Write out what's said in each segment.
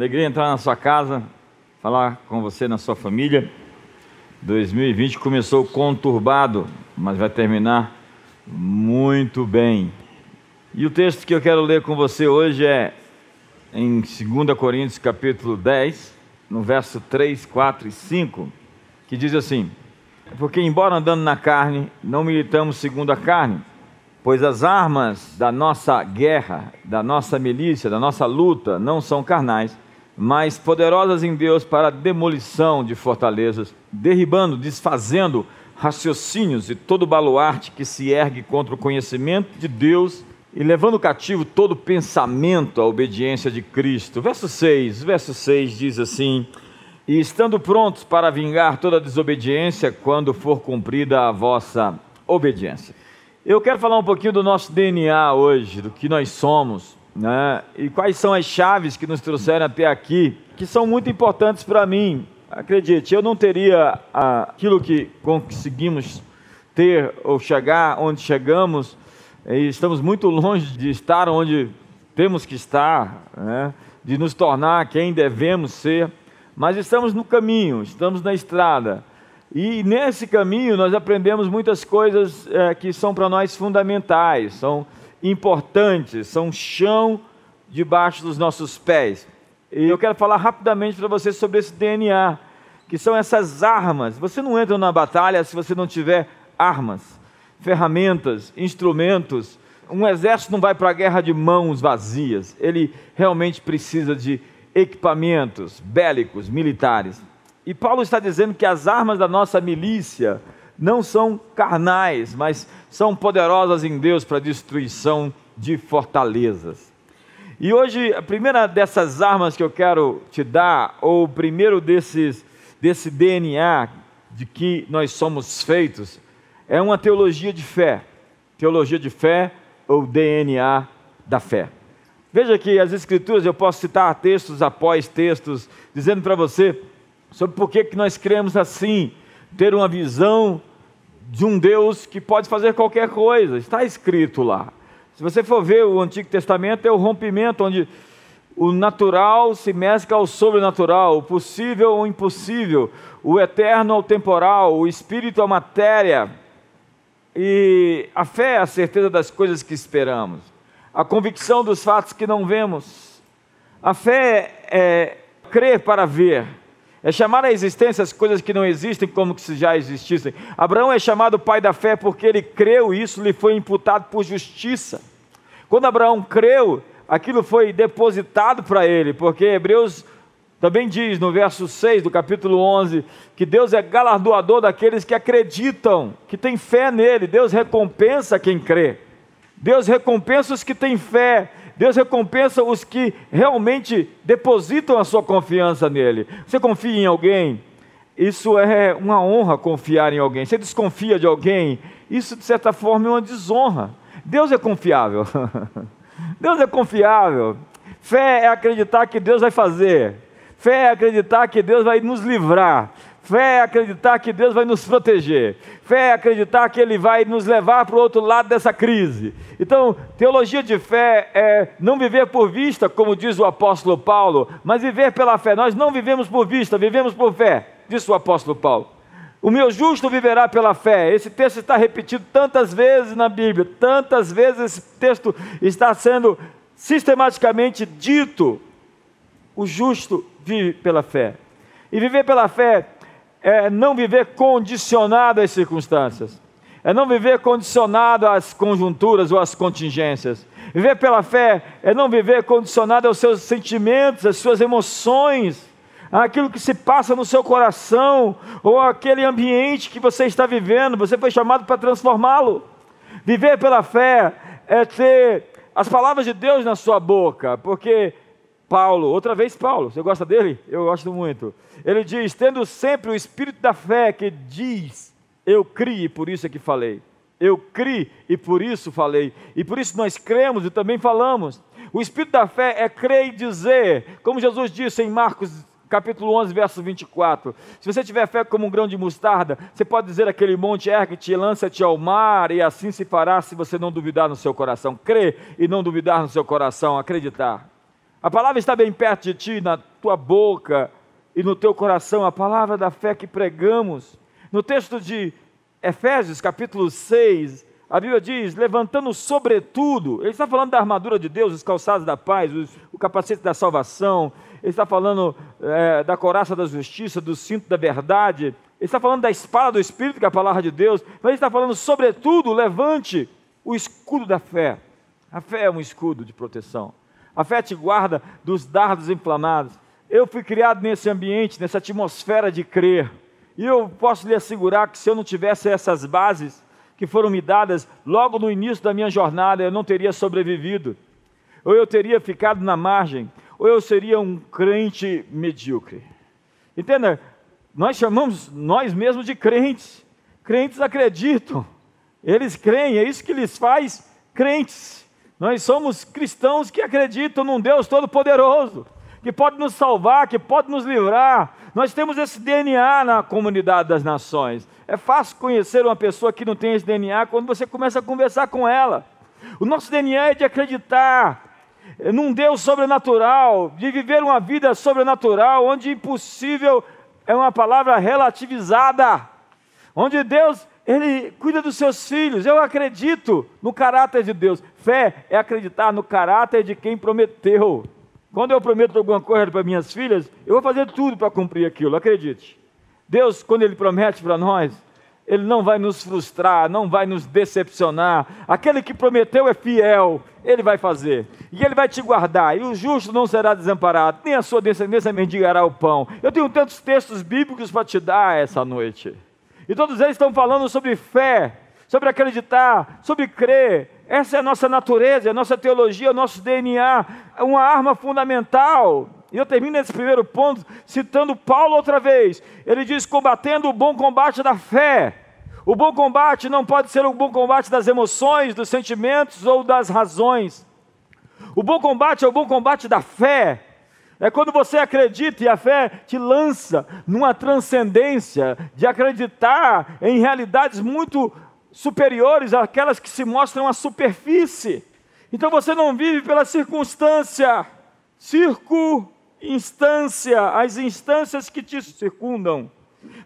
Alegria entrar na sua casa, falar com você na sua família. 2020 começou conturbado, mas vai terminar muito bem. E o texto que eu quero ler com você hoje é em 2 Coríntios capítulo 10, no verso 3, 4 e 5, que diz assim: Porque embora andando na carne, não militamos segundo a carne, pois as armas da nossa guerra, da nossa milícia, da nossa luta não são carnais, mas poderosas em Deus para a demolição de fortalezas, derribando, desfazendo raciocínios e todo baluarte que se ergue contra o conhecimento de Deus e levando cativo todo pensamento à obediência de Cristo. Verso 6, verso 6 diz assim: E estando prontos para vingar toda desobediência quando for cumprida a vossa obediência. Eu quero falar um pouquinho do nosso DNA hoje, do que nós somos, né? E quais são as chaves que nos trouxeram até aqui, que são muito importantes para mim. Acredite, eu não teria aquilo que conseguimos ter ou chegar onde chegamos, e estamos muito longe de estar onde temos que estar, né? de nos tornar quem devemos ser, mas estamos no caminho, estamos na estrada. E nesse caminho nós aprendemos muitas coisas é, que são para nós fundamentais, são importantes, são chão debaixo dos nossos pés. E eu quero falar rapidamente para você sobre esse DNA, que são essas armas. Você não entra na batalha se você não tiver armas, ferramentas, instrumentos. Um exército não vai para a guerra de mãos vazias, ele realmente precisa de equipamentos bélicos, militares. E Paulo está dizendo que as armas da nossa milícia não são carnais, mas são poderosas em Deus para destruição de fortalezas. E hoje, a primeira dessas armas que eu quero te dar, ou o primeiro desses, desse DNA de que nós somos feitos, é uma teologia de fé. Teologia de fé ou DNA da fé. Veja que as Escrituras, eu posso citar textos após textos, dizendo para você sobre por que nós cremos assim, ter uma visão de um Deus que pode fazer qualquer coisa, está escrito lá. Se você for ver o Antigo Testamento, é o rompimento onde o natural se mescla ao sobrenatural, o possível ao impossível, o eterno ao temporal, o espírito à matéria. E a fé é a certeza das coisas que esperamos, a convicção dos fatos que não vemos. A fé é crer para ver, é chamar à existência as coisas que não existem como se já existissem. Abraão é chamado pai da fé porque ele creu e isso lhe foi imputado por justiça. Quando Abraão creu, aquilo foi depositado para ele, porque Hebreus também diz no verso 6 do capítulo 11 que Deus é galardoador daqueles que acreditam, que têm fé nele. Deus recompensa quem crê. Deus recompensa os que têm fé. Deus recompensa os que realmente depositam a sua confiança nele. Você confia em alguém? Isso é uma honra confiar em alguém. Você desconfia de alguém? Isso, de certa forma, é uma desonra. Deus é confiável. Deus é confiável. Fé é acreditar que Deus vai fazer. Fé é acreditar que Deus vai nos livrar. Fé é acreditar que Deus vai nos proteger. Fé é acreditar que Ele vai nos levar para o outro lado dessa crise. Então, teologia de fé é não viver por vista, como diz o apóstolo Paulo, mas viver pela fé. Nós não vivemos por vista, vivemos por fé, disse o apóstolo Paulo. O meu justo viverá pela fé. Esse texto está repetido tantas vezes na Bíblia, tantas vezes esse texto está sendo sistematicamente dito. O justo vive pela fé. E viver pela fé é não viver condicionado às circunstâncias, é não viver condicionado às conjunturas ou às contingências. Viver pela fé é não viver condicionado aos seus sentimentos, às suas emoções, àquilo que se passa no seu coração, ou aquele ambiente que você está vivendo, você foi chamado para transformá-lo. Viver pela fé é ter as palavras de Deus na sua boca, porque Paulo, outra vez Paulo, você gosta dele? Eu gosto muito. Ele diz: tendo sempre o espírito da fé que diz, eu criei, por isso é que falei. Eu criei e por isso falei. E por isso nós cremos e também falamos. O espírito da fé é crer e dizer, como Jesus disse em Marcos capítulo 11, verso 24. Se você tiver fé como um grão de mostarda, você pode dizer aquele monte, ergue-te, lança-te ao mar, e assim se fará se você não duvidar no seu coração. Crer e não duvidar no seu coração, acreditar. A palavra está bem perto de ti, na tua boca e no teu coração a palavra da fé que pregamos. No texto de Efésios, capítulo 6, a Bíblia diz: levantando sobretudo, ele está falando da armadura de Deus, os calçados da paz, os, o capacete da salvação, ele está falando é, da coraça da justiça, do cinto da verdade, ele está falando da espada do Espírito, que é a palavra de Deus, mas ele está falando, sobretudo, levante o escudo da fé. A fé é um escudo de proteção. A fé te guarda dos dardos inflamados. Eu fui criado nesse ambiente, nessa atmosfera de crer. E eu posso lhe assegurar que se eu não tivesse essas bases que foram me dadas logo no início da minha jornada, eu não teria sobrevivido. Ou eu teria ficado na margem, ou eu seria um crente medíocre. Entenda? Nós chamamos nós mesmos de crentes. Crentes acreditam. Eles creem, é isso que lhes faz crentes. Nós somos cristãos que acreditam num Deus Todo-Poderoso, que pode nos salvar, que pode nos livrar. Nós temos esse DNA na comunidade das nações. É fácil conhecer uma pessoa que não tem esse DNA quando você começa a conversar com ela. O nosso DNA é de acreditar num Deus sobrenatural, de viver uma vida sobrenatural, onde impossível é uma palavra relativizada, onde Deus ele cuida dos seus filhos. Eu acredito no caráter de Deus. Fé é acreditar no caráter de quem prometeu. Quando eu prometo alguma coisa para minhas filhas, eu vou fazer tudo para cumprir aquilo, acredite. Deus, quando Ele promete para nós, Ele não vai nos frustrar, não vai nos decepcionar. Aquele que prometeu é fiel, Ele vai fazer. E Ele vai te guardar. E o justo não será desamparado, nem a sua descendência mendigará o pão. Eu tenho tantos textos bíblicos para te dar essa noite. E todos eles estão falando sobre fé, sobre acreditar, sobre crer. Essa é a nossa natureza, é a nossa teologia, o nosso DNA, é uma arma fundamental. E eu termino esse primeiro ponto citando Paulo outra vez. Ele diz: combatendo o bom combate da fé. O bom combate não pode ser o bom combate das emoções, dos sentimentos ou das razões. O bom combate é o bom combate da fé. É quando você acredita e a fé te lança numa transcendência de acreditar em realidades muito superiores àquelas que se mostram à superfície. Então você não vive pela circunstância, circunstância, as instâncias que te circundam.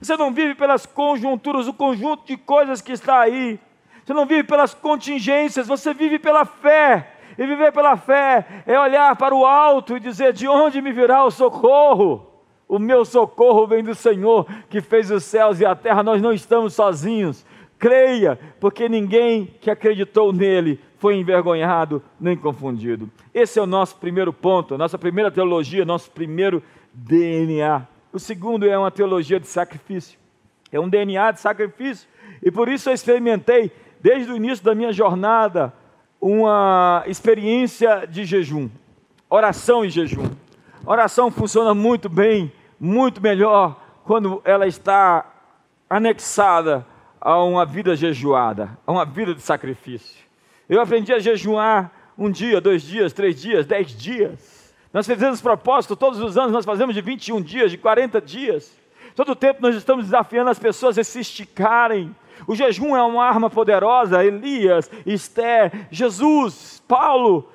Você não vive pelas conjunturas, o conjunto de coisas que está aí. Você não vive pelas contingências, você vive pela fé. E viver pela fé é olhar para o alto e dizer: de onde me virá o socorro? O meu socorro vem do Senhor que fez os céus e a terra, nós não estamos sozinhos. Creia, porque ninguém que acreditou nele foi envergonhado nem confundido. Esse é o nosso primeiro ponto, nossa primeira teologia, nosso primeiro DNA. O segundo é uma teologia de sacrifício. É um DNA de sacrifício. E por isso eu experimentei, desde o início da minha jornada, uma experiência de jejum, oração e jejum. oração funciona muito bem, muito melhor quando ela está anexada a uma vida jejuada, a uma vida de sacrifício. Eu aprendi a jejuar um dia, dois dias, três dias, dez dias. Nós fizemos propósito, todos os anos nós fazemos de 21 dias, de 40 dias. Todo tempo nós estamos desafiando as pessoas a se esticarem, o jejum é uma arma poderosa. Elias, Esther, Jesus, Paulo,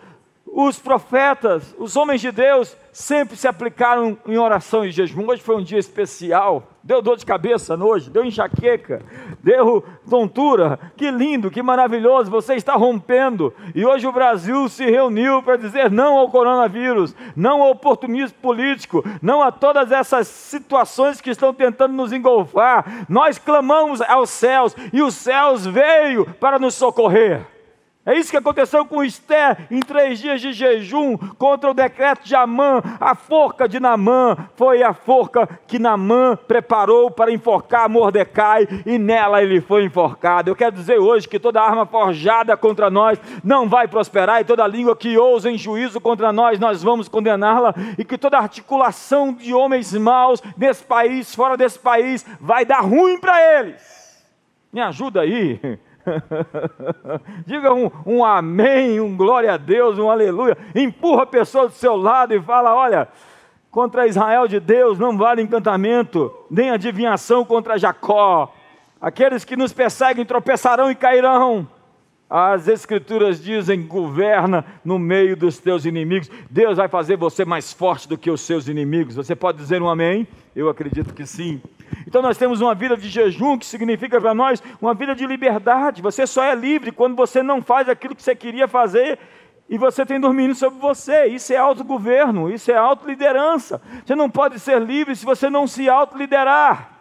os profetas, os homens de Deus sempre se aplicaram em oração e jejum. Hoje foi um dia especial. Deu dor de cabeça hoje, deu enxaqueca, deu tontura. Que lindo, que maravilhoso, você está rompendo. E hoje o Brasil se reuniu para dizer não ao coronavírus, não ao oportunismo político, não a todas essas situações que estão tentando nos engolfar. Nós clamamos aos céus e os céus veio para nos socorrer. É isso que aconteceu com Esther em três dias de jejum contra o decreto de Amã. A forca de Namã foi a forca que Namã preparou para enforcar Mordecai e nela ele foi enforcado. Eu quero dizer hoje que toda arma forjada contra nós não vai prosperar e toda língua que ousa em juízo contra nós, nós vamos condená-la e que toda articulação de homens maus nesse país, fora desse país, vai dar ruim para eles. Me ajuda aí. Diga um, um amém, um glória a Deus, um aleluia. Empurra a pessoa do seu lado e fala: olha, contra Israel de Deus não vale encantamento, nem adivinhação contra Jacó. Aqueles que nos perseguem tropeçarão e cairão. As Escrituras dizem: governa no meio dos teus inimigos. Deus vai fazer você mais forte do que os seus inimigos. Você pode dizer um amém? Eu acredito que sim. Então nós temos uma vida de jejum que significa para nós uma vida de liberdade. Você só é livre quando você não faz aquilo que você queria fazer e você tem domínio sobre você. Isso é autogoverno, isso é autoliderança. Você não pode ser livre se você não se autoliderar.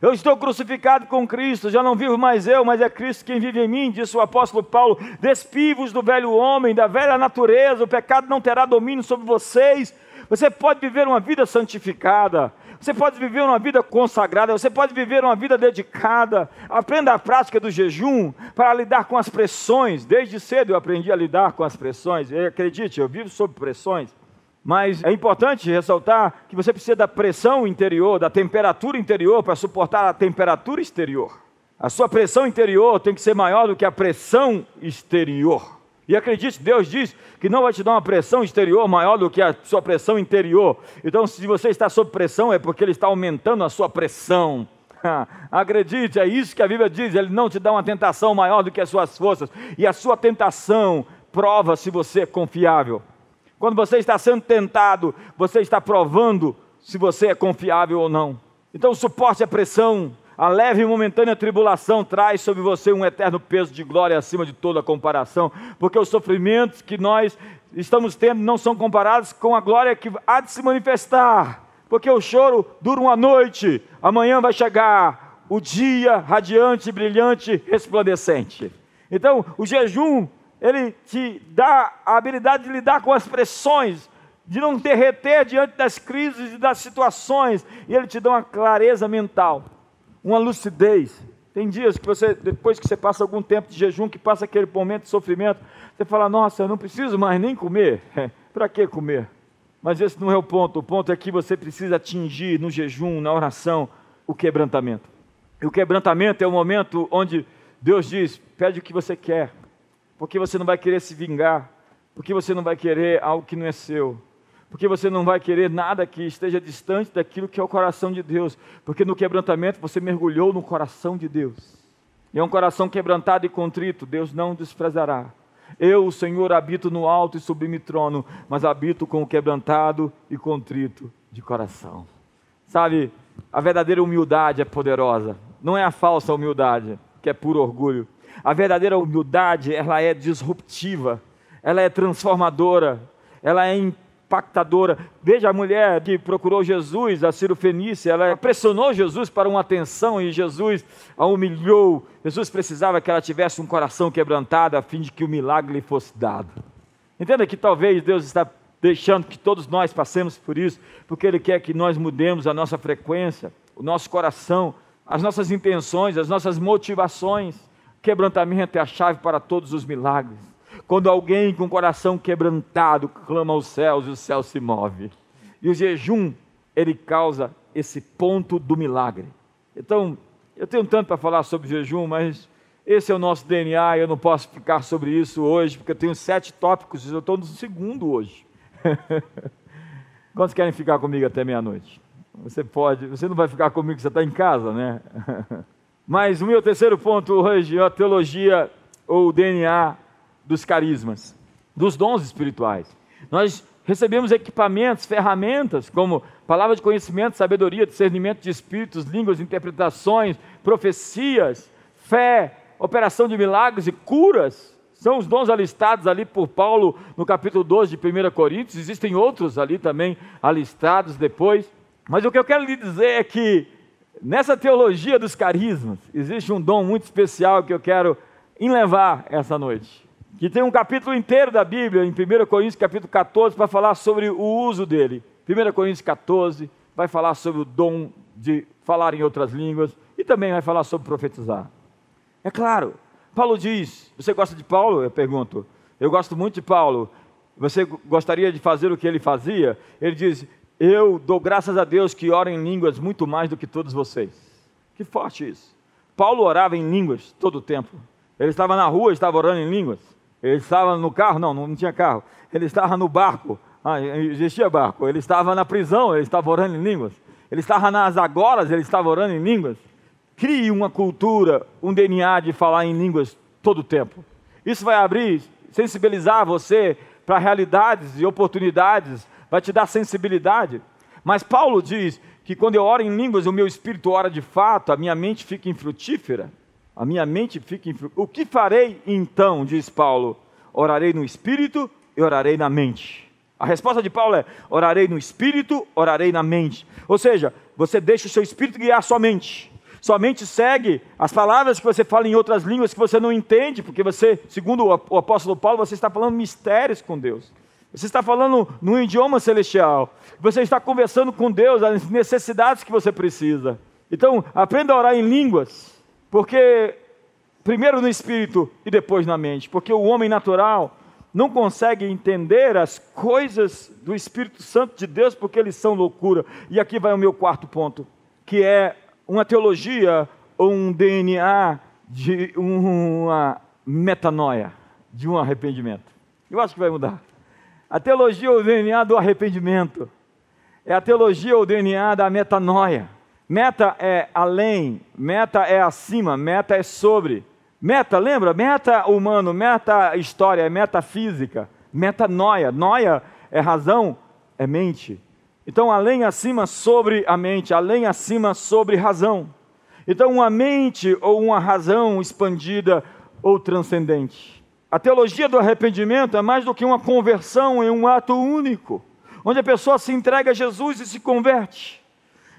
Eu estou crucificado com Cristo, já não vivo mais eu, mas é Cristo quem vive em mim, disse o apóstolo Paulo. Despivos do velho homem, da velha natureza, o pecado não terá domínio sobre vocês. Você pode viver uma vida santificada, você pode viver uma vida consagrada, você pode viver uma vida dedicada. Aprenda a prática do jejum para lidar com as pressões. Desde cedo eu aprendi a lidar com as pressões. Acredite, eu vivo sob pressões. Mas é importante ressaltar que você precisa da pressão interior, da temperatura interior para suportar a temperatura exterior. A sua pressão interior tem que ser maior do que a pressão exterior. E acredite, Deus diz que não vai te dar uma pressão exterior maior do que a sua pressão interior. Então, se você está sob pressão, é porque Ele está aumentando a sua pressão. Acredite, é isso que a Bíblia diz. Ele não te dá uma tentação maior do que as suas forças. E a sua tentação prova se você é confiável. Quando você está sendo tentado, você está provando se você é confiável ou não. Então, suporte a pressão, a leve e momentânea tribulação traz sobre você um eterno peso de glória acima de toda comparação, porque os sofrimentos que nós estamos tendo não são comparados com a glória que há de se manifestar, porque o choro dura uma noite, amanhã vai chegar o dia radiante, brilhante, resplandecente. Então, o jejum ele te dá a habilidade de lidar com as pressões, de não derreter diante das crises e das situações, e ele te dá uma clareza mental, uma lucidez. Tem dias que você, depois que você passa algum tempo de jejum, que passa aquele momento de sofrimento, você fala: Nossa, eu não preciso mais nem comer. Para que comer? Mas esse não é o ponto. O ponto é que você precisa atingir no jejum, na oração, o quebrantamento. E o quebrantamento é o momento onde Deus diz: Pede o que você quer, porque você não vai querer se vingar, porque você não vai querer algo que não é seu, porque você não vai querer nada que esteja distante daquilo que é o coração de Deus, porque no quebrantamento você mergulhou no coração de Deus. E é um coração quebrantado e contrito, Deus não desprezará. Eu, o Senhor, habito no alto e sublime trono, mas habito com o quebrantado e contrito de coração. Sabe, a verdadeira humildade é poderosa, não é a falsa humildade, que é puro orgulho. A verdadeira humildade, ela é disruptiva, ela é transformadora, ela é impactadora. Veja a mulher que procurou Jesus, a Ciro Fenícia, ela pressionou Jesus para uma atenção e Jesus a humilhou. Jesus precisava que ela tivesse um coração quebrantado a fim de que o milagre lhe fosse dado. Entenda que talvez Deus está deixando que todos nós passemos por isso, porque Ele quer que nós mudemos a nossa frequência, o nosso coração, as nossas intenções, as nossas motivações. Quebrantamento é a chave para todos os milagres. Quando alguém com o coração quebrantado clama aos céus e o céu se move. E o jejum, ele causa esse ponto do milagre. Então, eu tenho tanto para falar sobre jejum, mas esse é o nosso DNA eu não posso ficar sobre isso hoje, porque eu tenho sete tópicos e eu estou no segundo hoje. Quantos querem ficar comigo até meia-noite? Você pode, você não vai ficar comigo, você está em casa, né? Mas o meu terceiro ponto hoje é a teologia ou o DNA dos carismas, dos dons espirituais. Nós recebemos equipamentos, ferramentas como palavra de conhecimento, sabedoria, discernimento de espíritos, línguas, interpretações, profecias, fé, operação de milagres e curas. São os dons alistados ali por Paulo no capítulo 12 de 1 Coríntios. Existem outros ali também alistados depois. Mas o que eu quero lhe dizer é que Nessa teologia dos carismas, existe um dom muito especial que eu quero enlevar essa noite. Que tem um capítulo inteiro da Bíblia, em 1 Coríntios capítulo 14, para falar sobre o uso dele. 1 Coríntios 14 vai falar sobre o dom de falar em outras línguas e também vai falar sobre profetizar. É claro, Paulo diz: Você gosta de Paulo? Eu pergunto. Eu gosto muito de Paulo. Você gostaria de fazer o que ele fazia? Ele diz: eu dou graças a Deus que oro em línguas muito mais do que todos vocês. Que forte isso. Paulo orava em línguas todo o tempo. Ele estava na rua, estava orando em línguas. Ele estava no carro, não, não tinha carro. Ele estava no barco, ah, existia barco. Ele estava na prisão, ele estava orando em línguas. Ele estava nas agoras, ele estava orando em línguas. Crie uma cultura, um DNA de falar em línguas todo o tempo. Isso vai abrir, sensibilizar você para realidades e oportunidades, vai te dar sensibilidade. Mas Paulo diz que quando eu oro em línguas, o meu espírito ora de fato, a minha mente fica infrutífera. A minha mente fica infrutífera. O que farei então, diz Paulo? Orarei no espírito e orarei na mente. A resposta de Paulo é: orarei no espírito, orarei na mente. Ou seja, você deixa o seu espírito guiar a sua mente. Sua mente segue as palavras que você fala em outras línguas que você não entende, porque você, segundo o apóstolo Paulo, você está falando mistérios com Deus. Você está falando num idioma celestial. Você está conversando com Deus as necessidades que você precisa. Então, aprenda a orar em línguas, porque primeiro no espírito e depois na mente, porque o homem natural não consegue entender as coisas do Espírito Santo de Deus porque eles são loucura. E aqui vai o meu quarto ponto, que é uma teologia ou um DNA de uma metanoia, de um arrependimento. Eu acho que vai mudar. A teologia ou o DNA do arrependimento. É a teologia o DNA da metanoia. Meta é além, meta é acima, meta é sobre. Meta, lembra? Meta humano, meta história, meta física, metanoia. Noia é razão, é mente. Então, além acima sobre a mente, além acima sobre razão. Então, uma mente ou uma razão expandida ou transcendente. A teologia do arrependimento é mais do que uma conversão em um ato único, onde a pessoa se entrega a Jesus e se converte.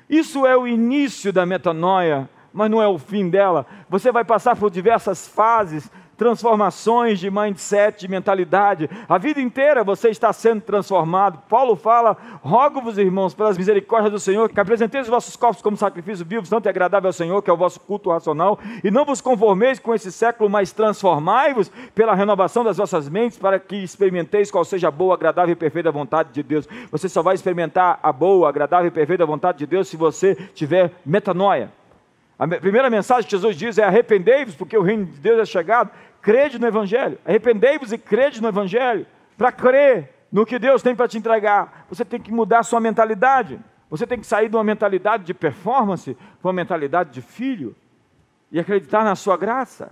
Isso é o início da metanoia, mas não é o fim dela. Você vai passar por diversas fases transformações de mindset, de mentalidade. A vida inteira você está sendo transformado. Paulo fala: rogo-vos, irmãos, pelas misericórdias do Senhor, que apresenteis os vossos corpos como sacrifício vivo, santo e agradável ao Senhor, que é o vosso culto racional, e não vos conformeis com esse século, mas transformai-vos pela renovação das vossas mentes, para que experimenteis qual seja a boa, agradável e perfeita vontade de Deus. Você só vai experimentar a boa, agradável e perfeita vontade de Deus se você tiver metanoia. A primeira mensagem que Jesus diz é: arrependei-vos, porque o reino de Deus é chegado crede no Evangelho. Arrependei-vos e crede no Evangelho. Para crer no que Deus tem para te entregar, você tem que mudar a sua mentalidade. Você tem que sair de uma mentalidade de performance para uma mentalidade de filho e acreditar na sua graça.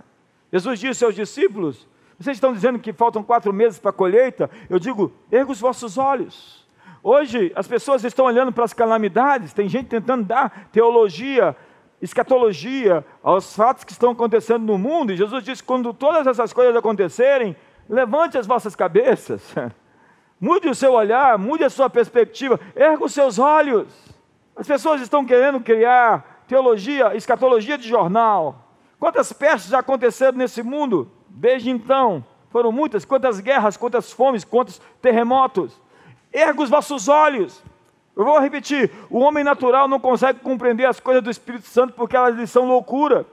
Jesus disse aos discípulos: Vocês estão dizendo que faltam quatro meses para a colheita? Eu digo: erga os vossos olhos. Hoje as pessoas estão olhando para as calamidades, tem gente tentando dar teologia escatologia aos fatos que estão acontecendo no mundo, e Jesus disse: quando todas essas coisas acontecerem, levante as vossas cabeças, mude o seu olhar, mude a sua perspectiva, erga os seus olhos. As pessoas estão querendo criar teologia, escatologia de jornal. Quantas pestes já aconteceram nesse mundo desde então? Foram muitas. Quantas guerras, quantas fomes, quantos terremotos. Erga os vossos olhos. Eu vou repetir: o homem natural não consegue compreender as coisas do Espírito Santo porque elas lhe são loucura.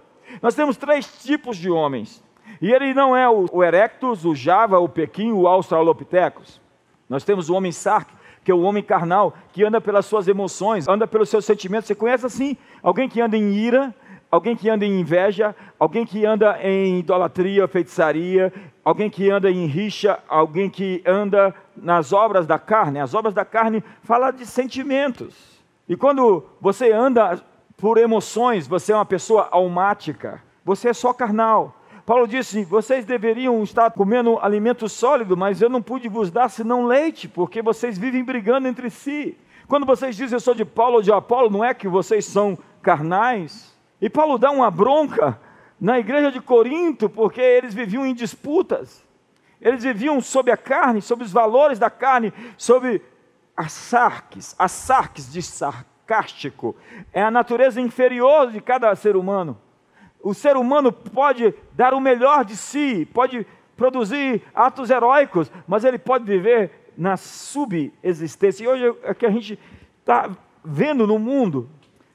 Nós temos três tipos de homens. E ele não é o, Erectus, o Java, o Pequim, o Australopithecus. Nós temos o homem Sark, que é o homem carnal, que anda pelas suas emoções, anda pelos seus sentimentos. Você conhece assim? Alguém que anda em ira, alguém que anda em inveja, alguém que anda em idolatria, feitiçaria, alguém que anda em rixa, alguém que anda nas obras da carne. As obras da carne falam de sentimentos. E quando você anda por emoções, você é uma pessoa almática, você é só carnal. Paulo disse: vocês deveriam estar comendo alimento sólido, mas eu não pude vos dar senão leite, porque vocês vivem brigando entre si. Quando vocês dizem eu sou de Paulo ou de Apolo, não é que vocês são carnais, e Paulo dá uma bronca na igreja de Corinto, porque eles viviam em disputas. Eles viviam sob a carne, sobre os valores da carne, sobre as sarques. As sarques de sarcástico é a natureza inferior de cada ser humano. O ser humano pode dar o melhor de si, pode produzir atos heróicos, mas ele pode viver na subexistência. E hoje é que a gente está vendo no mundo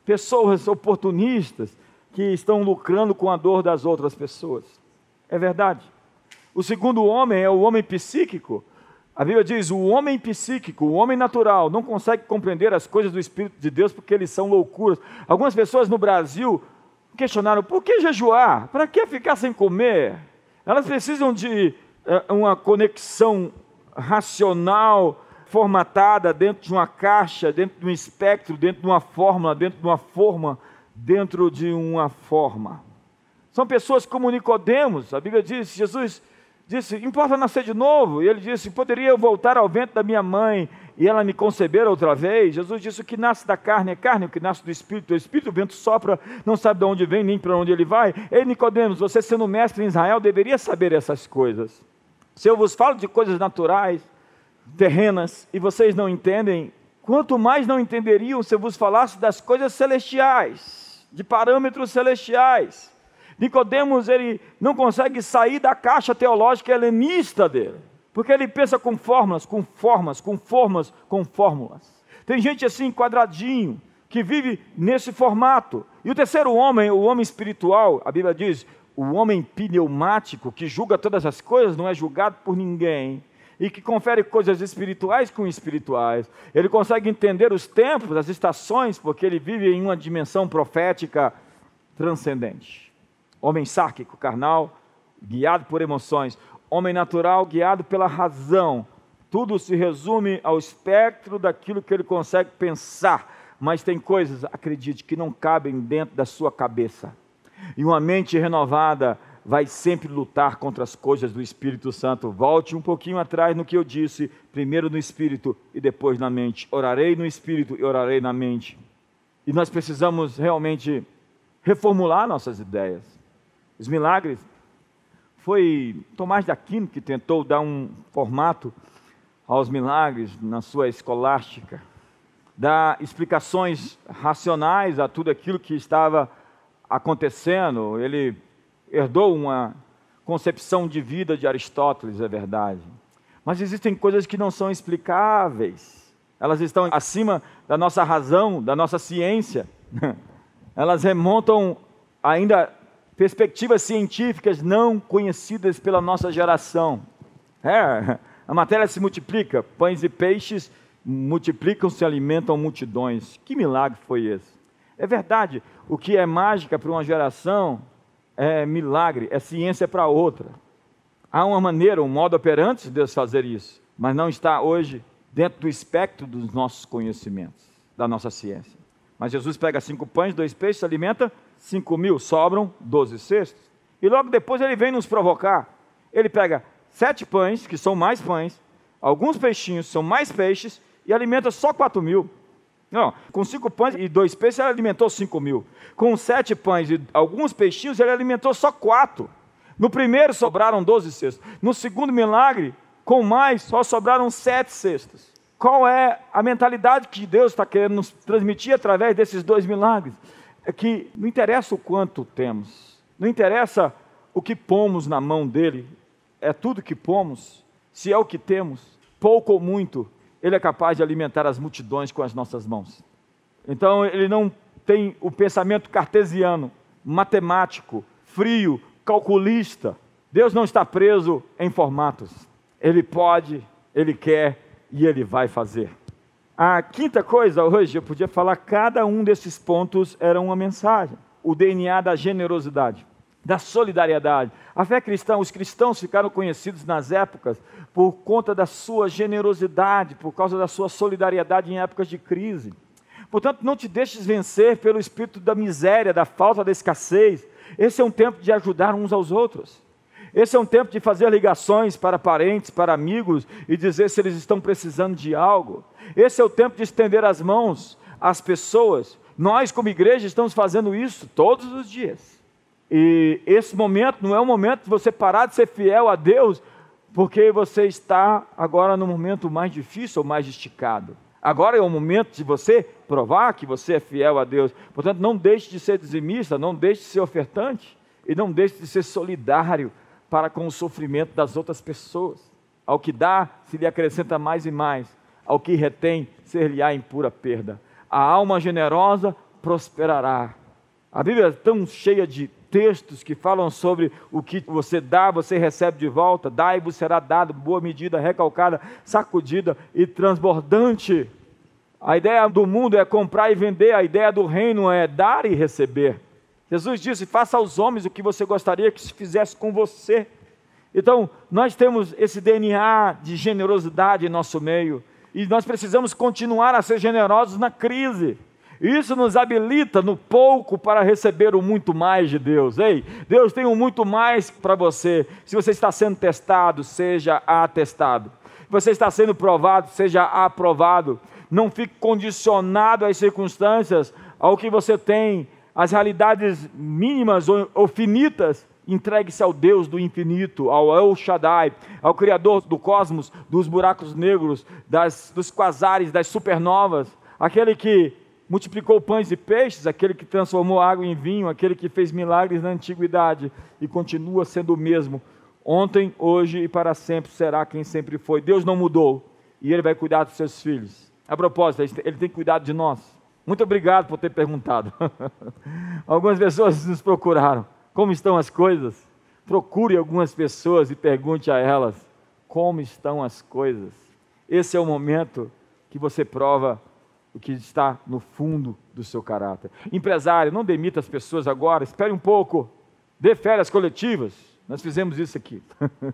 pessoas oportunistas que estão lucrando com a dor das outras pessoas. É verdade. O segundo homem é o homem psíquico. A Bíblia diz: o homem psíquico, o homem natural, não consegue compreender as coisas do Espírito de Deus porque eles são loucuras. Algumas pessoas no Brasil questionaram: por que jejuar? Para que ficar sem comer? Elas precisam de uh, uma conexão racional formatada dentro de uma caixa, dentro de um espectro, dentro de uma fórmula, dentro de uma forma, dentro de uma forma. São pessoas como Nicodemos. A Bíblia diz: Jesus disse: Importa nascer de novo? E ele disse: Poderia eu voltar ao vento da minha mãe e ela me conceber outra vez? Jesus disse: O que nasce da carne é carne, o que nasce do espírito é espírito. O vento sopra, não sabe de onde vem nem para onde ele vai. Ei, Nicodemos, você sendo mestre em Israel deveria saber essas coisas. Se eu vos falo de coisas naturais, terrenas, e vocês não entendem, quanto mais não entenderiam se eu vos falasse das coisas celestiais, de parâmetros celestiais. Nicodemos ele não consegue sair da caixa teológica helenista dele, porque ele pensa com fórmulas, com formas, com formas, com fórmulas. Tem gente assim quadradinho que vive nesse formato. E o terceiro homem, o homem espiritual, a Bíblia diz, o homem pneumático que julga todas as coisas, não é julgado por ninguém e que confere coisas espirituais com espirituais. Ele consegue entender os tempos, as estações, porque ele vive em uma dimensão profética transcendente. Homem sárquico, carnal, guiado por emoções. Homem natural, guiado pela razão. Tudo se resume ao espectro daquilo que ele consegue pensar. Mas tem coisas, acredite, que não cabem dentro da sua cabeça. E uma mente renovada vai sempre lutar contra as coisas do Espírito Santo. Volte um pouquinho atrás no que eu disse, primeiro no Espírito e depois na mente. Orarei no Espírito e orarei na mente. E nós precisamos realmente reformular nossas ideias os milagres, foi Tomás de Aquino que tentou dar um formato aos milagres na sua escolástica, dar explicações racionais a tudo aquilo que estava acontecendo. Ele herdou uma concepção de vida de Aristóteles, é verdade. Mas existem coisas que não são explicáveis. Elas estão acima da nossa razão, da nossa ciência. Elas remontam ainda perspectivas científicas não conhecidas pela nossa geração. É, a matéria se multiplica, pães e peixes multiplicam, se alimentam multidões. Que milagre foi esse? É verdade, o que é mágica para uma geração é milagre, é ciência para outra. Há uma maneira, um modo operante de Deus fazer isso, mas não está hoje dentro do espectro dos nossos conhecimentos, da nossa ciência. Mas Jesus pega cinco pães, dois peixes, alimenta 5 mil, sobram 12 cestos. E logo depois ele vem nos provocar. Ele pega sete pães, que são mais pães, alguns peixinhos, são mais peixes, e alimenta só 4 mil. Não, com cinco pães e dois peixes ele alimentou 5 mil. Com sete pães e alguns peixinhos ele alimentou só quatro. No primeiro sobraram 12 cestos. No segundo milagre, com mais, só sobraram sete cestos. Qual é a mentalidade que Deus está querendo nos transmitir através desses dois milagres? É que não interessa o quanto temos, não interessa o que pomos na mão dele, é tudo que pomos, se é o que temos, pouco ou muito, ele é capaz de alimentar as multidões com as nossas mãos. Então ele não tem o pensamento cartesiano, matemático, frio, calculista. Deus não está preso em formatos. Ele pode, ele quer e ele vai fazer. A quinta coisa hoje, eu podia falar, cada um desses pontos era uma mensagem. O DNA da generosidade, da solidariedade. A fé cristã, os cristãos ficaram conhecidos nas épocas por conta da sua generosidade, por causa da sua solidariedade em épocas de crise. Portanto, não te deixes vencer pelo espírito da miséria, da falta, da escassez. Esse é um tempo de ajudar uns aos outros. Esse é um tempo de fazer ligações para parentes, para amigos e dizer se eles estão precisando de algo. Esse é o tempo de estender as mãos às pessoas. Nós, como igreja, estamos fazendo isso todos os dias. E esse momento não é o momento de você parar de ser fiel a Deus, porque você está agora no momento mais difícil ou mais esticado. Agora é o momento de você provar que você é fiel a Deus. Portanto, não deixe de ser dizimista, não deixe de ser ofertante e não deixe de ser solidário para com o sofrimento das outras pessoas. Ao que dá, se lhe acrescenta mais e mais. Ao que retém, ser-lhe-á em pura perda. A alma generosa prosperará. A Bíblia é tão cheia de textos que falam sobre o que você dá, você recebe de volta. Dai-vos será dado, boa medida, recalcada, sacudida e transbordante. A ideia do mundo é comprar e vender, a ideia do reino é dar e receber. Jesus disse: faça aos homens o que você gostaria que se fizesse com você. Então, nós temos esse DNA de generosidade em nosso meio, e nós precisamos continuar a ser generosos na crise. Isso nos habilita no pouco para receber o muito mais de Deus. Ei, Deus tem um muito mais para você. Se você está sendo testado, seja atestado. Se você está sendo provado, seja aprovado. Não fique condicionado às circunstâncias, ao que você tem, às realidades mínimas ou, ou finitas. Entregue-se ao Deus do infinito, ao El Shaddai, ao Criador do cosmos, dos buracos negros, das, dos quasares, das supernovas, aquele que multiplicou pães e peixes, aquele que transformou água em vinho, aquele que fez milagres na antiguidade e continua sendo o mesmo. Ontem, hoje e para sempre será quem sempre foi. Deus não mudou e Ele vai cuidar dos seus filhos. A propósito, Ele tem cuidado de nós. Muito obrigado por ter perguntado. Algumas pessoas nos procuraram. Como estão as coisas? Procure algumas pessoas e pergunte a elas como estão as coisas. Esse é o momento que você prova o que está no fundo do seu caráter. Empresário, não demita as pessoas agora, espere um pouco, dê férias coletivas. Nós fizemos isso aqui.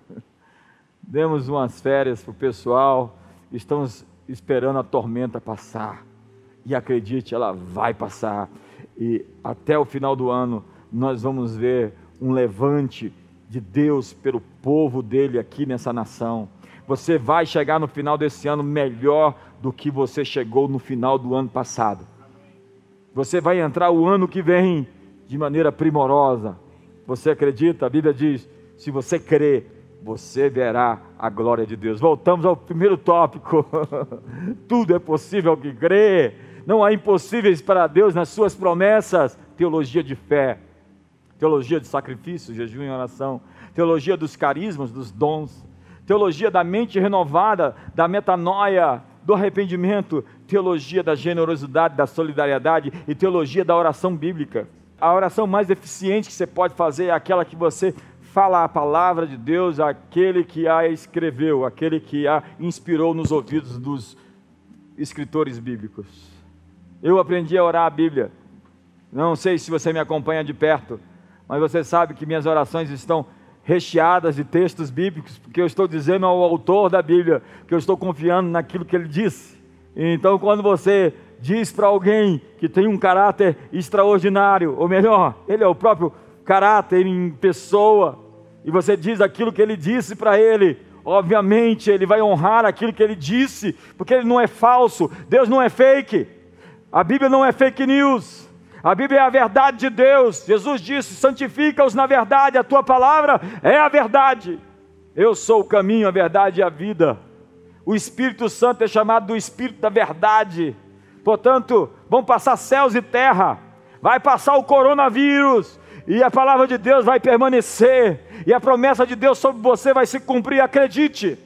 Demos umas férias para o pessoal, estamos esperando a tormenta passar. E acredite, ela vai passar. E até o final do ano nós vamos ver um levante de Deus pelo povo dele aqui nessa nação. Você vai chegar no final desse ano melhor do que você chegou no final do ano passado. Você vai entrar o ano que vem de maneira primorosa. Você acredita? A Bíblia diz: se você crê, você verá a glória de Deus. Voltamos ao primeiro tópico. Tudo é possível que crê. Não há impossíveis para Deus nas suas promessas. Teologia de fé, teologia de sacrifício, jejum e oração, teologia dos carismas, dos dons, teologia da mente renovada, da metanoia, do arrependimento, teologia da generosidade, da solidariedade e teologia da oração bíblica. A oração mais eficiente que você pode fazer é aquela que você fala a palavra de Deus àquele que a escreveu, aquele que a inspirou nos ouvidos dos escritores bíblicos. Eu aprendi a orar a Bíblia. Não sei se você me acompanha de perto, mas você sabe que minhas orações estão recheadas de textos bíblicos, porque eu estou dizendo ao autor da Bíblia que eu estou confiando naquilo que ele disse. Então, quando você diz para alguém que tem um caráter extraordinário, ou melhor, ele é o próprio caráter em pessoa, e você diz aquilo que ele disse para ele, obviamente ele vai honrar aquilo que ele disse, porque ele não é falso, Deus não é fake, a Bíblia não é fake news. A Bíblia é a verdade de Deus. Jesus disse: santifica-os na verdade, a tua palavra é a verdade. Eu sou o caminho, a verdade e a vida. O Espírito Santo é chamado do Espírito da verdade. Portanto, vão passar céus e terra, vai passar o coronavírus, e a palavra de Deus vai permanecer, e a promessa de Deus sobre você vai se cumprir, acredite.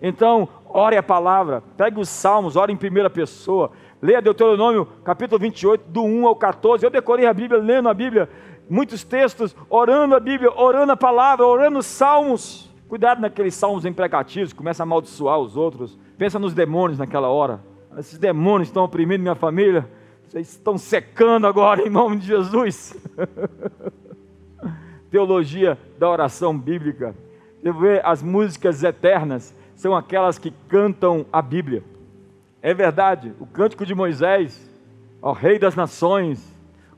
Então, ore a palavra, pegue os salmos, ore em primeira pessoa, Leia Deuteronômio capítulo 28, do 1 ao 14. Eu decorei a Bíblia, lendo a Bíblia, muitos textos, orando a Bíblia, orando a palavra, orando os salmos. Cuidado naqueles salmos imprecativos, começa a amaldiçoar os outros. Pensa nos demônios naquela hora. Esses demônios estão oprimindo minha família. Vocês estão secando agora em nome de Jesus. Teologia da oração bíblica. Você vê as músicas eternas são aquelas que cantam a Bíblia. É verdade, o cântico de Moisés, ao Rei das Nações,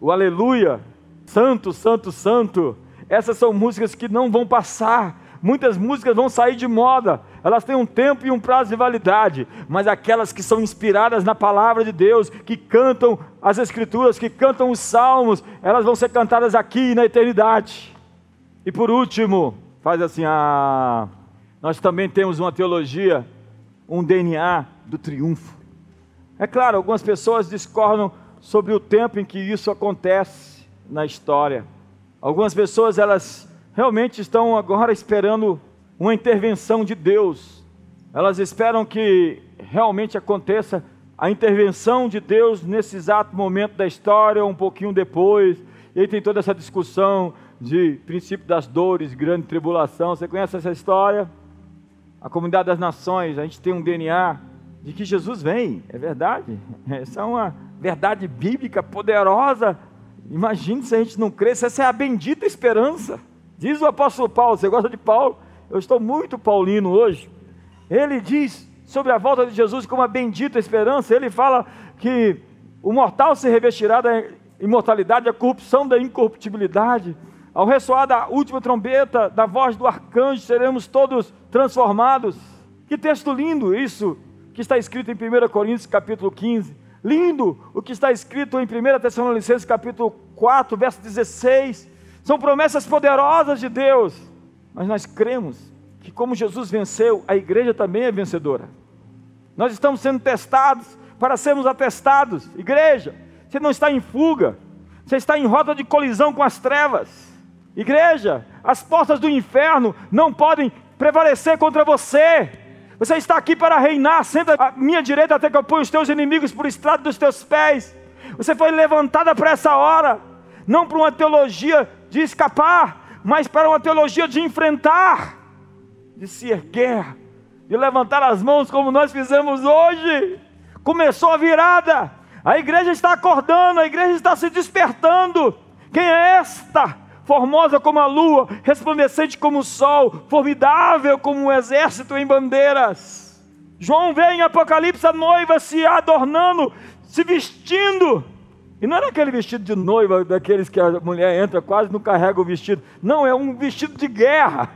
o Aleluia, Santo, Santo, Santo, essas são músicas que não vão passar. Muitas músicas vão sair de moda, elas têm um tempo e um prazo de validade, mas aquelas que são inspiradas na palavra de Deus, que cantam as Escrituras, que cantam os salmos, elas vão ser cantadas aqui na eternidade. E por último, faz assim: ah, nós também temos uma teologia, um DNA do triunfo. É claro, algumas pessoas discordam sobre o tempo em que isso acontece na história. Algumas pessoas elas realmente estão agora esperando uma intervenção de Deus. Elas esperam que realmente aconteça a intervenção de Deus nesse exato momento da história, um pouquinho depois. E aí tem toda essa discussão de princípio das dores, grande tribulação. Você conhece essa história? A comunidade das nações, a gente tem um DNA de que Jesus vem, é verdade. Essa é uma verdade bíblica poderosa. Imagine se a gente não cresce, essa é a bendita esperança. Diz o apóstolo Paulo, você gosta de Paulo? Eu estou muito paulino hoje. Ele diz sobre a volta de Jesus como a bendita esperança. Ele fala que O mortal se revestirá da imortalidade, a corrupção da incorruptibilidade. Ao ressoar da última trombeta, da voz do arcanjo, seremos todos transformados. Que texto lindo isso que está escrito em 1 Coríntios capítulo 15. Lindo o que está escrito em 1 Tessalonicenses capítulo 4, verso 16. São promessas poderosas de Deus. Mas nós cremos que como Jesus venceu, a igreja também é vencedora. Nós estamos sendo testados para sermos atestados. Igreja, você não está em fuga, você está em rota de colisão com as trevas. Igreja, as portas do inferno não podem prevalecer contra você. Você está aqui para reinar, senta à minha direita até que eu ponha os teus inimigos por estrado dos teus pés. Você foi levantada para essa hora, não para uma teologia de escapar, mas para uma teologia de enfrentar, de se erguer, de levantar as mãos como nós fizemos hoje. Começou a virada, a igreja está acordando, a igreja está se despertando. Quem é esta? Formosa como a lua, resplandecente como o sol, formidável como um exército em bandeiras. João vê em Apocalipse a noiva se adornando, se vestindo. E não era aquele vestido de noiva, daqueles que a mulher entra, quase não carrega o vestido. Não, é um vestido de guerra.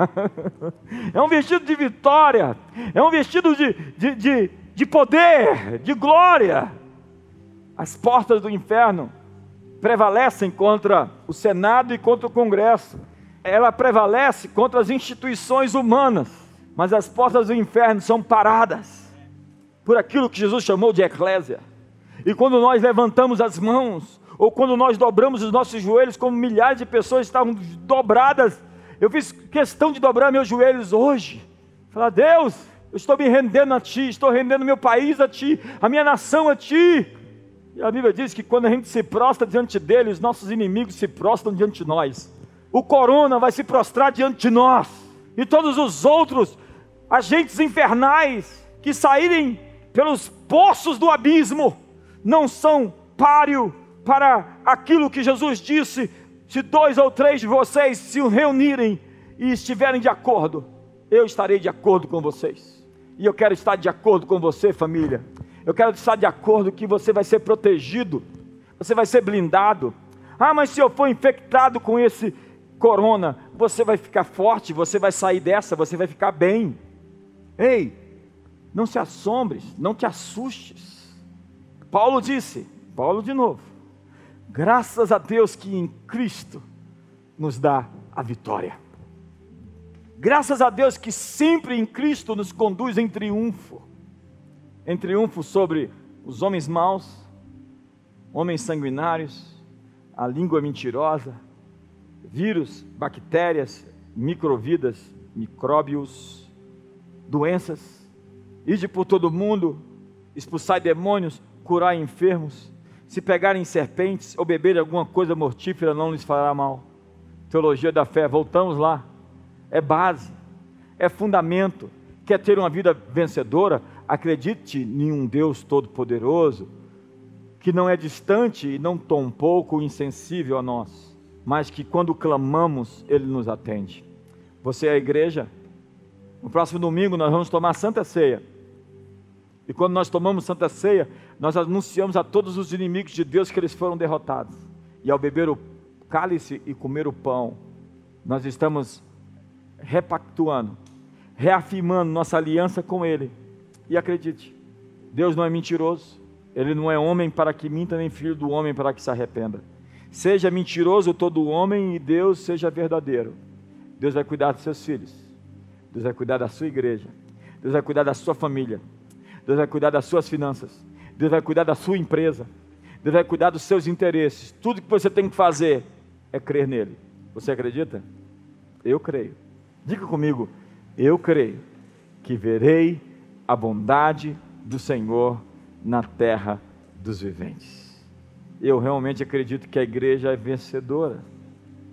é um vestido de vitória. É um vestido de, de, de, de poder, de glória. As portas do inferno prevalecem contra o Senado e contra o Congresso. Ela prevalece contra as instituições humanas, mas as portas do inferno são paradas por aquilo que Jesus chamou de eclésia. E quando nós levantamos as mãos, ou quando nós dobramos os nossos joelhos, como milhares de pessoas estavam dobradas, eu fiz questão de dobrar meus joelhos hoje. Falar, Deus, eu estou me rendendo a Ti, estou rendendo meu país a Ti, a minha nação a Ti. E a Bíblia diz que quando a gente se prostra diante dele, os nossos inimigos se prostram diante de nós. O corona vai se prostrar diante de nós. E todos os outros agentes infernais que saírem pelos poços do abismo não são páreo para aquilo que Jesus disse: se dois ou três de vocês se reunirem e estiverem de acordo, eu estarei de acordo com vocês. E eu quero estar de acordo com você, família. Eu quero estar de acordo que você vai ser protegido, você vai ser blindado. Ah, mas se eu for infectado com esse corona, você vai ficar forte, você vai sair dessa, você vai ficar bem. Ei, não se assombres, não te assustes. Paulo disse, Paulo de novo, graças a Deus que em Cristo nos dá a vitória. Graças a Deus que sempre em Cristo nos conduz em triunfo em triunfo sobre os homens maus, homens sanguinários, a língua mentirosa, vírus, bactérias, microvidas, micróbios, doenças, ide por todo mundo, expulsar demônios, curar enfermos, se pegarem serpentes ou beberem alguma coisa mortífera não lhes fará mal. Teologia da fé, voltamos lá. É base, é fundamento. Quer ter uma vida vencedora? Acredite em um Deus todo-poderoso, que não é distante e não tão pouco insensível a nós, mas que quando clamamos, Ele nos atende. Você é a igreja? No próximo domingo nós vamos tomar Santa Ceia. E quando nós tomamos Santa Ceia, nós anunciamos a todos os inimigos de Deus que eles foram derrotados. E ao beber o cálice e comer o pão, nós estamos repactuando, reafirmando nossa aliança com Ele e acredite, Deus não é mentiroso, Ele não é homem para que minta, nem filho do homem para que se arrependa. Seja mentiroso todo homem e Deus seja verdadeiro. Deus vai cuidar dos seus filhos, Deus vai cuidar da sua igreja, Deus vai cuidar da sua família, Deus vai cuidar das suas finanças, Deus vai cuidar da sua empresa, Deus vai cuidar dos seus interesses. Tudo que você tem que fazer é crer nele. Você acredita? Eu creio. Diga comigo, eu creio que verei a bondade do Senhor na terra dos viventes. Eu realmente acredito que a igreja é vencedora,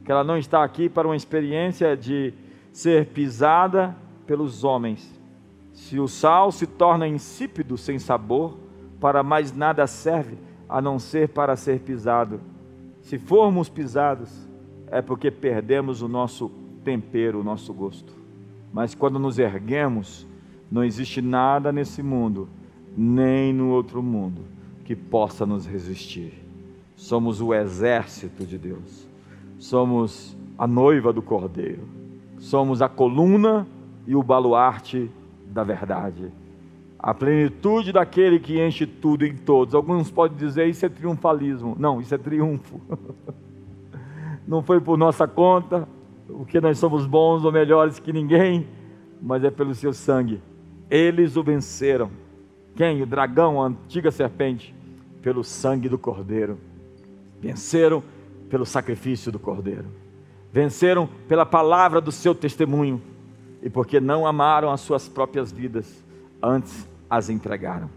que ela não está aqui para uma experiência de ser pisada pelos homens. Se o sal se torna insípido, sem sabor, para mais nada serve a não ser para ser pisado. Se formos pisados, é porque perdemos o nosso tempero, o nosso gosto. Mas quando nos erguemos, não existe nada nesse mundo, nem no outro mundo, que possa nos resistir. Somos o exército de Deus, somos a noiva do Cordeiro, somos a coluna e o baluarte da verdade, a plenitude daquele que enche tudo em todos. Alguns podem dizer isso é triunfalismo, não, isso é triunfo. Não foi por nossa conta, porque nós somos bons ou melhores que ninguém, mas é pelo seu sangue. Eles o venceram. Quem? O dragão, a antiga serpente, pelo sangue do Cordeiro. Venceram pelo sacrifício do Cordeiro. Venceram pela palavra do seu testemunho e porque não amaram as suas próprias vidas, antes as entregaram.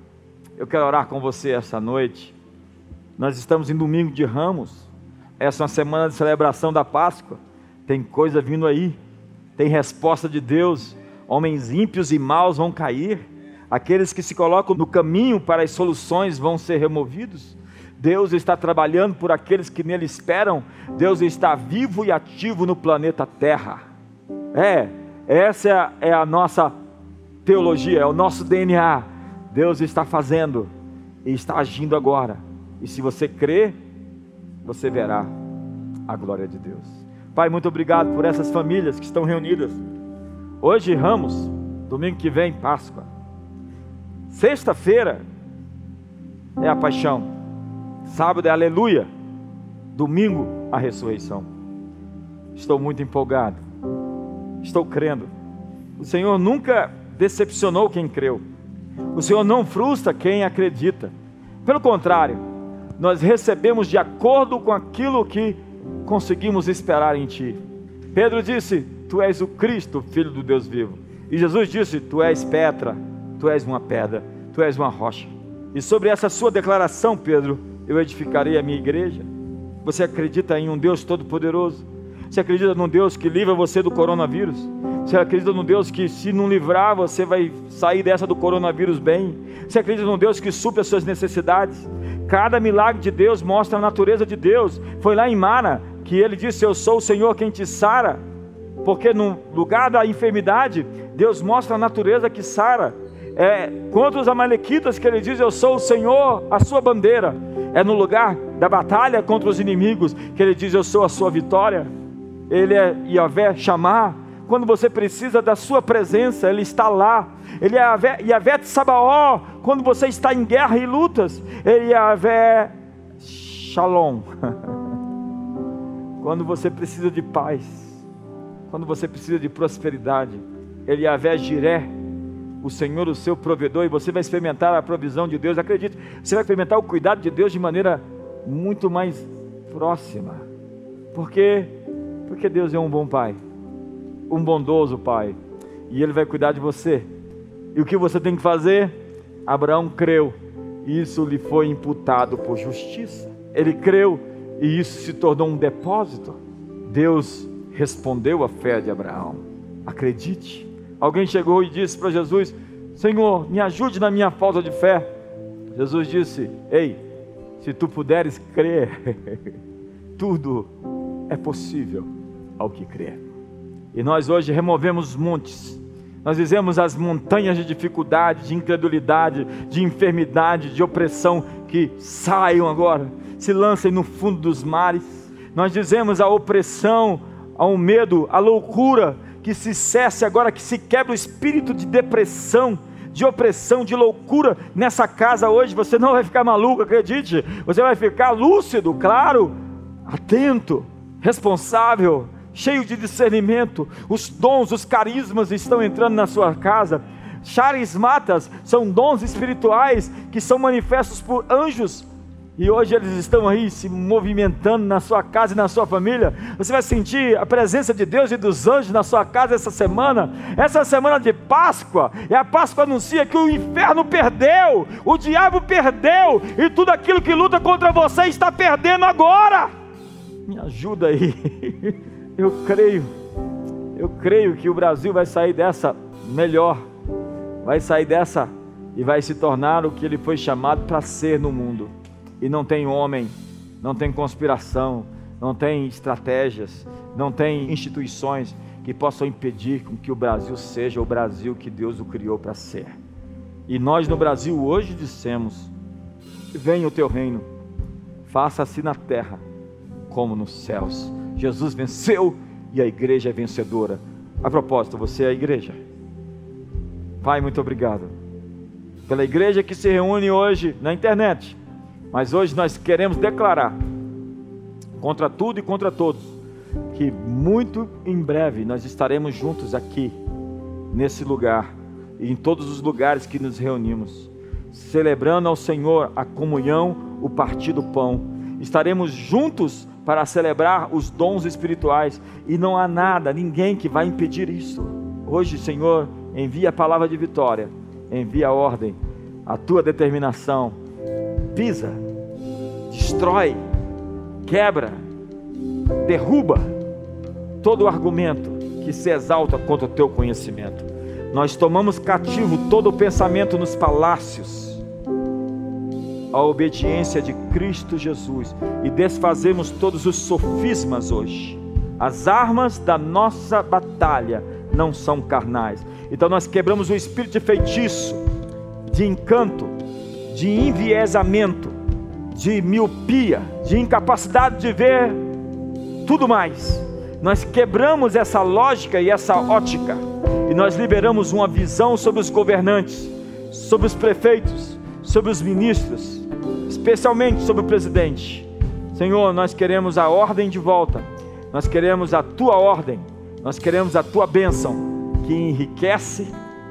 Eu quero orar com você essa noite. Nós estamos em domingo de ramos, essa é uma semana de celebração da Páscoa. Tem coisa vindo aí, tem resposta de Deus. Homens ímpios e maus vão cair, aqueles que se colocam no caminho para as soluções vão ser removidos. Deus está trabalhando por aqueles que nele esperam. Deus está vivo e ativo no planeta Terra. É, essa é a nossa teologia, é o nosso DNA. Deus está fazendo e está agindo agora. E se você crê, você verá a glória de Deus. Pai, muito obrigado por essas famílias que estão reunidas. Hoje, Ramos, domingo que vem, Páscoa. Sexta-feira é a paixão. Sábado é aleluia. Domingo, a ressurreição. Estou muito empolgado Estou crendo. O Senhor nunca decepcionou quem creu. O Senhor não frustra quem acredita. Pelo contrário, nós recebemos de acordo com aquilo que conseguimos esperar em Ti. Pedro disse: Tu és o Cristo, Filho do Deus vivo. E Jesus disse: Tu és Petra, Tu és uma pedra, Tu és uma rocha. E sobre essa sua declaração, Pedro, eu edificarei a minha igreja. Você acredita em um Deus todo-poderoso? Você acredita num Deus que livra você do coronavírus? Você acredita num Deus que, se não livrar, você vai sair dessa do coronavírus bem? Você acredita num Deus que supre as suas necessidades? Cada milagre de Deus mostra a natureza de Deus. Foi lá em Mara que ele disse: Eu sou o Senhor quem te sara. Porque no lugar da enfermidade, Deus mostra a natureza que sara. É contra os amalequitas que ele diz: Eu sou o Senhor, a sua bandeira. É no lugar da batalha contra os inimigos que ele diz: Eu sou a sua vitória. Ele é Yahvé chamar. Quando você precisa da sua presença, Ele está lá. Ele é Yahvé Sabaó. Quando você está em guerra e lutas, Ele é Yahvé Shalom. Quando você precisa de paz, quando você precisa de prosperidade, Ele é Jiré, o Senhor, o seu provedor, e você vai experimentar a provisão de Deus. Acredite, você vai experimentar o cuidado de Deus de maneira muito mais próxima, porque porque Deus é um bom pai, um bondoso pai, e Ele vai cuidar de você. E o que você tem que fazer? Abraão creu, e isso lhe foi imputado por justiça. Ele creu, e isso se tornou um depósito. Deus respondeu à fé de Abraão. Acredite. Alguém chegou e disse para Jesus: Senhor, me ajude na minha falta de fé. Jesus disse: Ei, se tu puderes crer, tudo é possível ao que crê. E nós hoje removemos montes, nós dizemos as montanhas de dificuldade, de incredulidade, de enfermidade, de opressão que saiam agora, se lancem no fundo dos mares. Nós dizemos a opressão, ao medo, a loucura que se cesse agora, que se quebra o espírito de depressão, de opressão, de loucura nessa casa hoje. Você não vai ficar maluco, acredite. Você vai ficar lúcido, claro, atento, responsável, cheio de discernimento, os dons, os carismas estão entrando na sua casa. Charismatas são dons espirituais que são manifestos por anjos. E hoje eles estão aí se movimentando na sua casa e na sua família. Você vai sentir a presença de Deus e dos anjos na sua casa essa semana. Essa semana de Páscoa. E a Páscoa anuncia que o inferno perdeu, o diabo perdeu, e tudo aquilo que luta contra você está perdendo agora. Me ajuda aí. Eu creio, eu creio que o Brasil vai sair dessa melhor, vai sair dessa e vai se tornar o que ele foi chamado para ser no mundo. E não tem homem, não tem conspiração, não tem estratégias, não tem instituições que possam impedir que o Brasil seja o Brasil que Deus o criou para ser. E nós no Brasil hoje dissemos: venha o teu reino, faça-se na terra como nos céus. Jesus venceu e a igreja é vencedora. A propósito, você é a igreja. Pai, muito obrigado pela igreja que se reúne hoje na internet. Mas hoje nós queremos declarar contra tudo e contra todos que muito em breve nós estaremos juntos aqui nesse lugar e em todos os lugares que nos reunimos, celebrando ao Senhor a comunhão, o partir do pão. Estaremos juntos para celebrar os dons espirituais e não há nada, ninguém que vai impedir isso. Hoje, Senhor, envia a palavra de vitória, envia a ordem, a tua determinação. Pisa, destrói, quebra, derruba todo argumento que se exalta contra o teu conhecimento. Nós tomamos cativo todo o pensamento nos palácios a obediência de Cristo Jesus e desfazemos todos os sofismas hoje. As armas da nossa batalha não são carnais. Então nós quebramos o espírito de feitiço, de encanto, de enviesamento, de miopia, de incapacidade de ver tudo mais. Nós quebramos essa lógica e essa ótica e nós liberamos uma visão sobre os governantes, sobre os prefeitos, sobre os ministros, especialmente sobre o presidente. Senhor, nós queremos a ordem de volta, nós queremos a tua ordem, nós queremos a tua bênção, que enriquece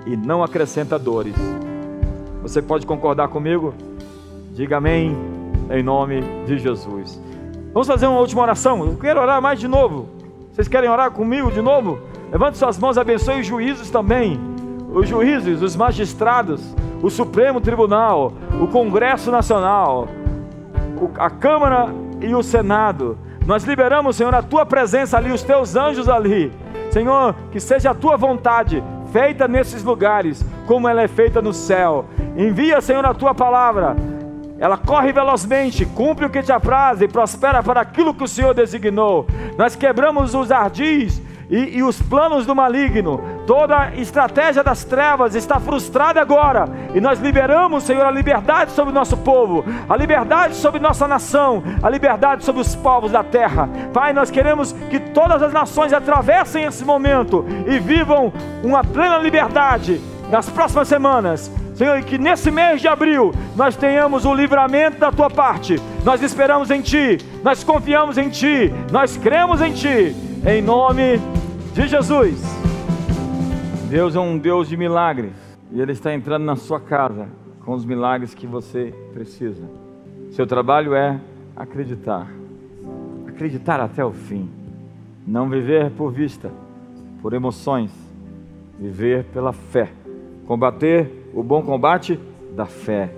e não acrescenta dores. Você pode concordar comigo? Diga amém, em nome de Jesus. Vamos fazer uma última oração. Eu quero orar mais de novo. Vocês querem orar comigo de novo? Levante suas mãos, abençoe os juízes também. Os juízes, os magistrados, o Supremo Tribunal, o Congresso Nacional, a Câmara e o Senado. Nós liberamos, Senhor, a tua presença ali, os teus anjos ali. Senhor, que seja a tua vontade feita nesses lugares, como ela é feita no céu. Envia, Senhor, a tua palavra. Ela corre velozmente, cumpre o que te apraz e prospera para aquilo que o Senhor designou. Nós quebramos os ardis e, e, os planos do maligno, toda a estratégia das trevas está frustrada agora, e nós liberamos, Senhor, a liberdade sobre o nosso povo, a liberdade sobre nossa nação, a liberdade sobre os povos da terra. Pai, nós queremos que todas as nações atravessem esse momento e vivam uma plena liberdade nas próximas semanas. Senhor, e que nesse mês de abril nós tenhamos o livramento da tua parte. Nós esperamos em Ti, nós confiamos em Ti, nós cremos em Ti, em nome de Jesus. Deus é um Deus de milagres e Ele está entrando na sua casa com os milagres que você precisa. Seu trabalho é acreditar, acreditar até o fim, não viver por vista, por emoções, viver pela fé, combater o bom combate da fé,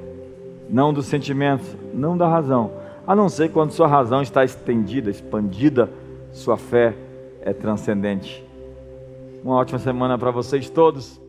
não dos sentimentos, não da razão, a não ser quando sua razão está estendida, expandida, sua fé é transcendente. Uma ótima semana para vocês todos.